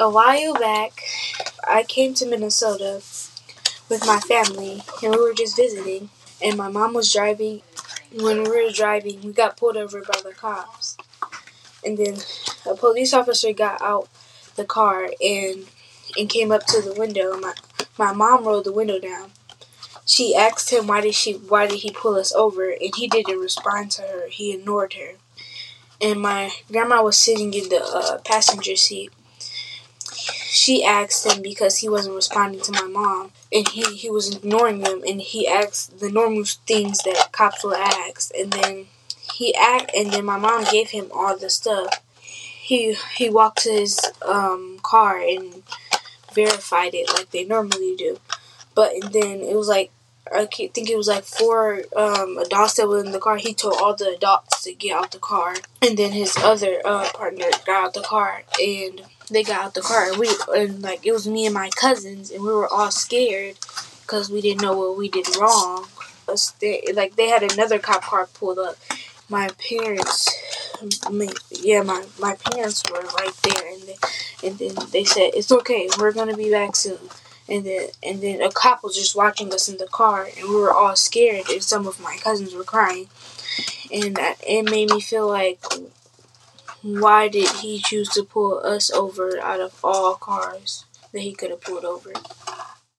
a while back, I came to Minnesota with my family, and we were just visiting. And my mom was driving. When we were driving, we got pulled over by the cops. And then a police officer got out the car and and came up to the window. My my mom rolled the window down. She asked him why did she why did he pull us over, and he didn't respond to her. He ignored her. And my grandma was sitting in the uh, passenger seat she asked him because he wasn't responding to my mom and he, he was ignoring them and he asked the normal things that cops will ask and then he act and then my mom gave him all the stuff. He he walked to his um, car and verified it like they normally do. But then it was like I think it was like four um, adults that were in the car. He told all the adults to get out the car, and then his other uh, partner got out the car, and they got out the car. And we and like it was me and my cousins, and we were all scared because we didn't know what we did wrong. They, like they had another cop car pulled up. My parents, yeah, my my parents were right there, and they, and then they said it's okay. We're gonna be back soon and then and then a cop was just watching us in the car, and we were all scared, and some of my cousins were crying, and that, it made me feel like, why did he choose to pull us over out of all cars that he could have pulled over?